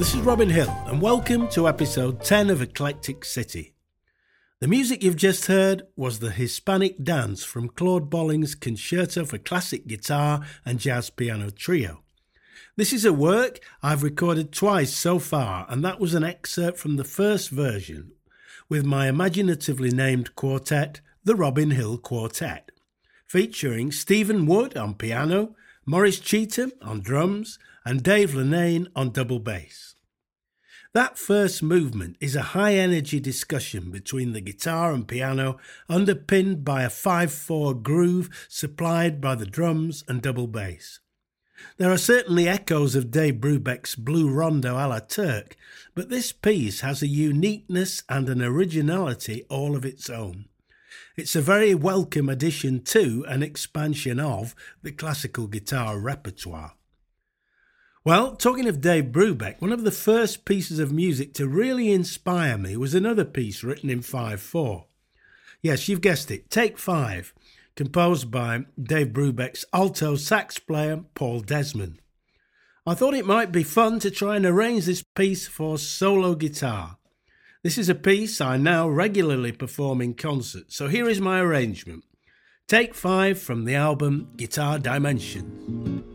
This is Robin Hill, and welcome to episode 10 of Eclectic City. The music you've just heard was the Hispanic Dance from Claude Bolling's Concerto for Classic Guitar and Jazz Piano Trio. This is a work I've recorded twice so far, and that was an excerpt from the first version with my imaginatively named quartet, the Robin Hill Quartet, featuring Stephen Wood on piano, Maurice Cheetham on drums, and Dave Lennane on double bass. That first movement is a high energy discussion between the guitar and piano, underpinned by a 5 4 groove supplied by the drums and double bass. There are certainly echoes of Dave Brubeck's Blue Rondo a la Turk, but this piece has a uniqueness and an originality all of its own. It's a very welcome addition to and expansion of the classical guitar repertoire. Well, talking of Dave Brubeck, one of the first pieces of music to really inspire me was another piece written in 5 4. Yes, you've guessed it, Take 5, composed by Dave Brubeck's alto sax player Paul Desmond. I thought it might be fun to try and arrange this piece for solo guitar. This is a piece I now regularly perform in concert, so here is my arrangement. Take 5 from the album Guitar Dimensions.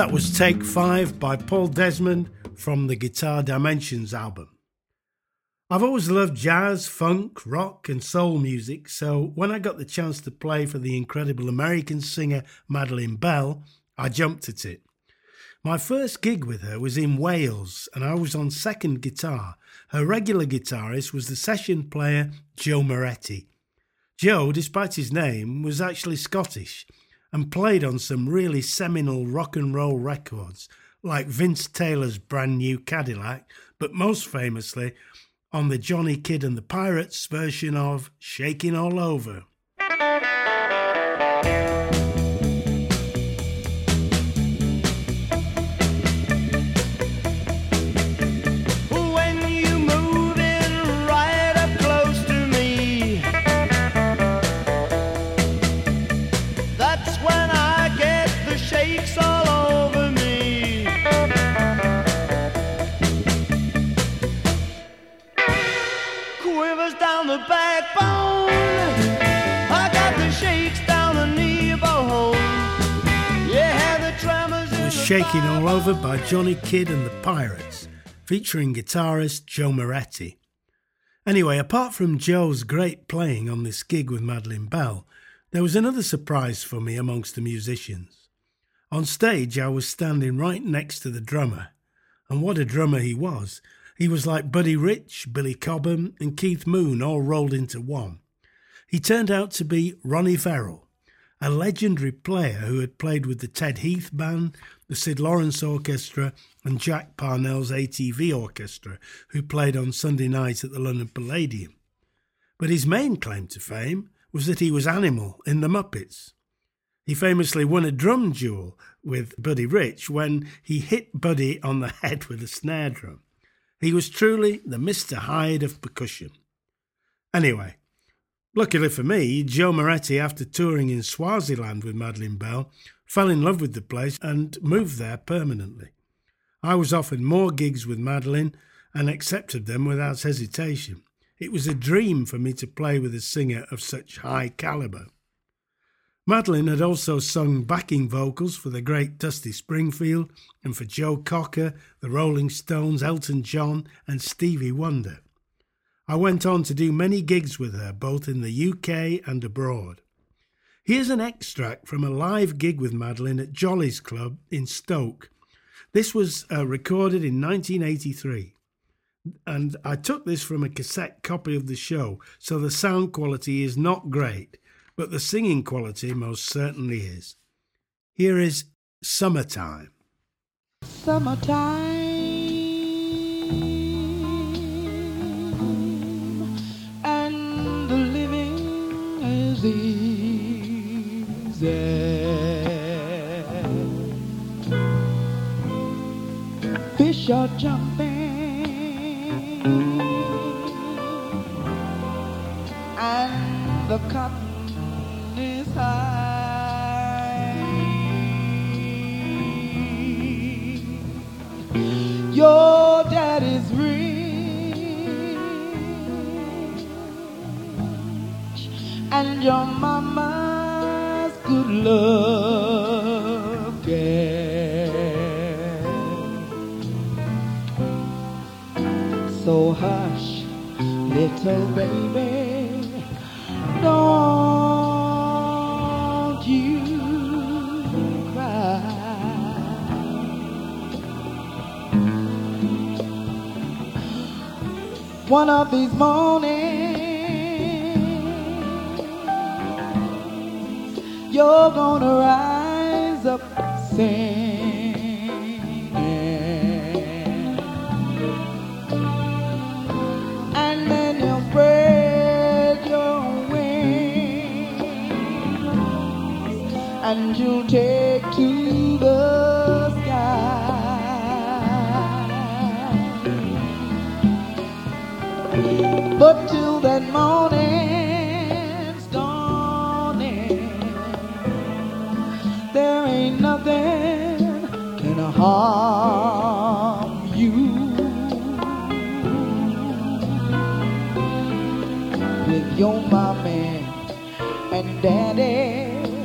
That was Take 5 by Paul Desmond from the Guitar Dimensions album. I've always loved jazz, funk, rock, and soul music, so when I got the chance to play for the incredible American singer Madeline Bell, I jumped at it. My first gig with her was in Wales, and I was on second guitar. Her regular guitarist was the session player Joe Moretti. Joe, despite his name, was actually Scottish and played on some really seminal rock and roll records like Vince Taylor's brand new Cadillac, but most famously on the Johnny Kidd and the Pirates version of Shaking All Over. Shaking All Over by Johnny Kidd and the Pirates, featuring guitarist Joe Moretti. Anyway, apart from Joe's great playing on this gig with Madeline Bell, There was another surprise for me amongst the musicians. On stage, I was standing right next to the drummer, and what a drummer he was! He was like Buddy Rich, Billy Cobham, and Keith Moon all rolled into one. He turned out to be Ronnie Verrell, a legendary player who had played with the Ted Heath Band, the Syd Lawrence Orchestra, and Jack Parnell's ATV Orchestra, who played on Sunday nights at the London Palladium. But his main claim to fame was that he was Animal in the Muppets. He famously won a drum duel with Buddy Rich when he hit Buddy on the head with a snare drum. He was truly the Mr. Hyde of percussion. Anyway, luckily for me, Joe Moretti, after touring in Swaziland with Madeline Bell, fell in love with the place and moved there permanently. I was offered more gigs with Madeline and accepted them without hesitation. It was a dream for me to play with a singer of such high calibre. Madeline had also sung backing vocals for the great Dusty Springfield and for Joe Cocker, the Rolling Stones, Elton John, and Stevie Wonder. I went on to do many gigs with her, both in the UK and abroad. Here's an extract from a live gig with Madeline at Jolly's Club in Stoke. This was uh, recorded in 1983, and I took this from a cassette copy of the show, so the sound quality is not great but the singing quality most certainly is. Here is Summertime. Summertime. Are jumping and the cotton is high. your daddy's rich and your mama's good love, hush, little baby, don't you cry. One of these mornings, you're gonna and you'll take to the sky. But till that morning's dawning, there ain't nothing can harm you. With your mommy and daddy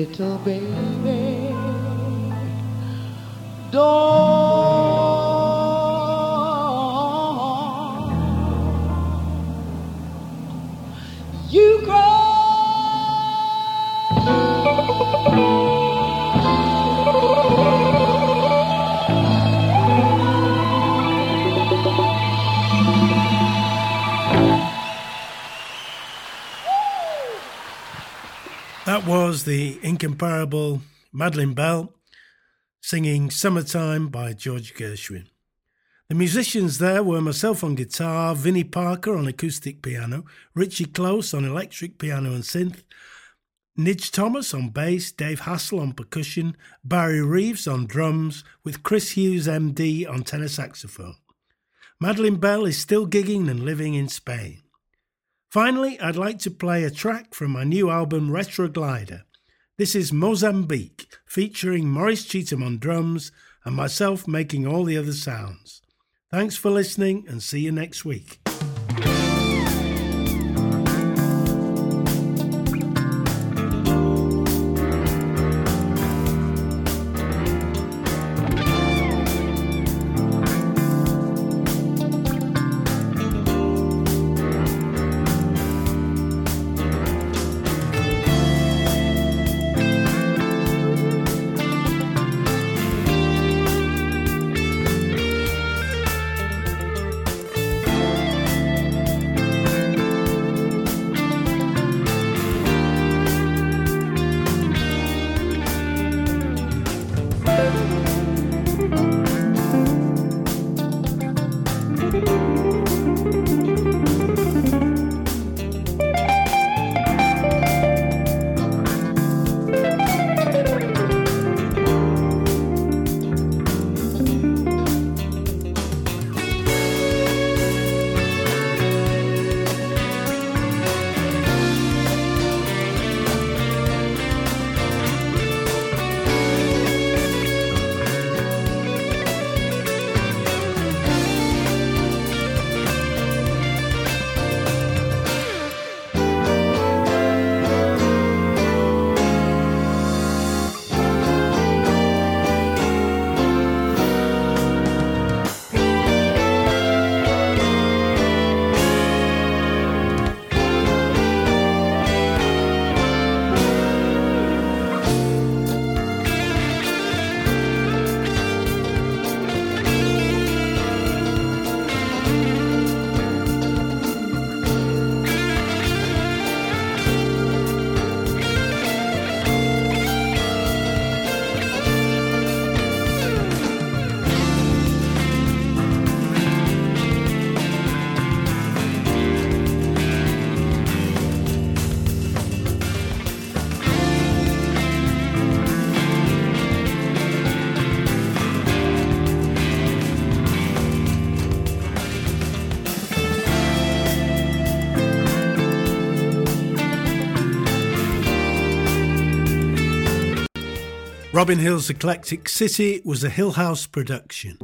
little baby, don't That was the incomparable Madeline Bell singing Summertime by George Gershwin. The musicians there were myself on guitar, Vinnie Parker on acoustic piano, Richie Close on electric piano and synth, Nidge Thomas on bass, Dave Hassel on percussion, Barry Reeves on drums, with Chris Hughes MD on tenor saxophone. Madeline Bell is still gigging and living in Spain. Finally, I'd like to play a track from my new album Retroglider. This is Mozambique, featuring Maurice Cheetham on drums and myself making all the other sounds. Thanks for listening and see you next week. Robin Hill's Eclectic City was a Hill House production.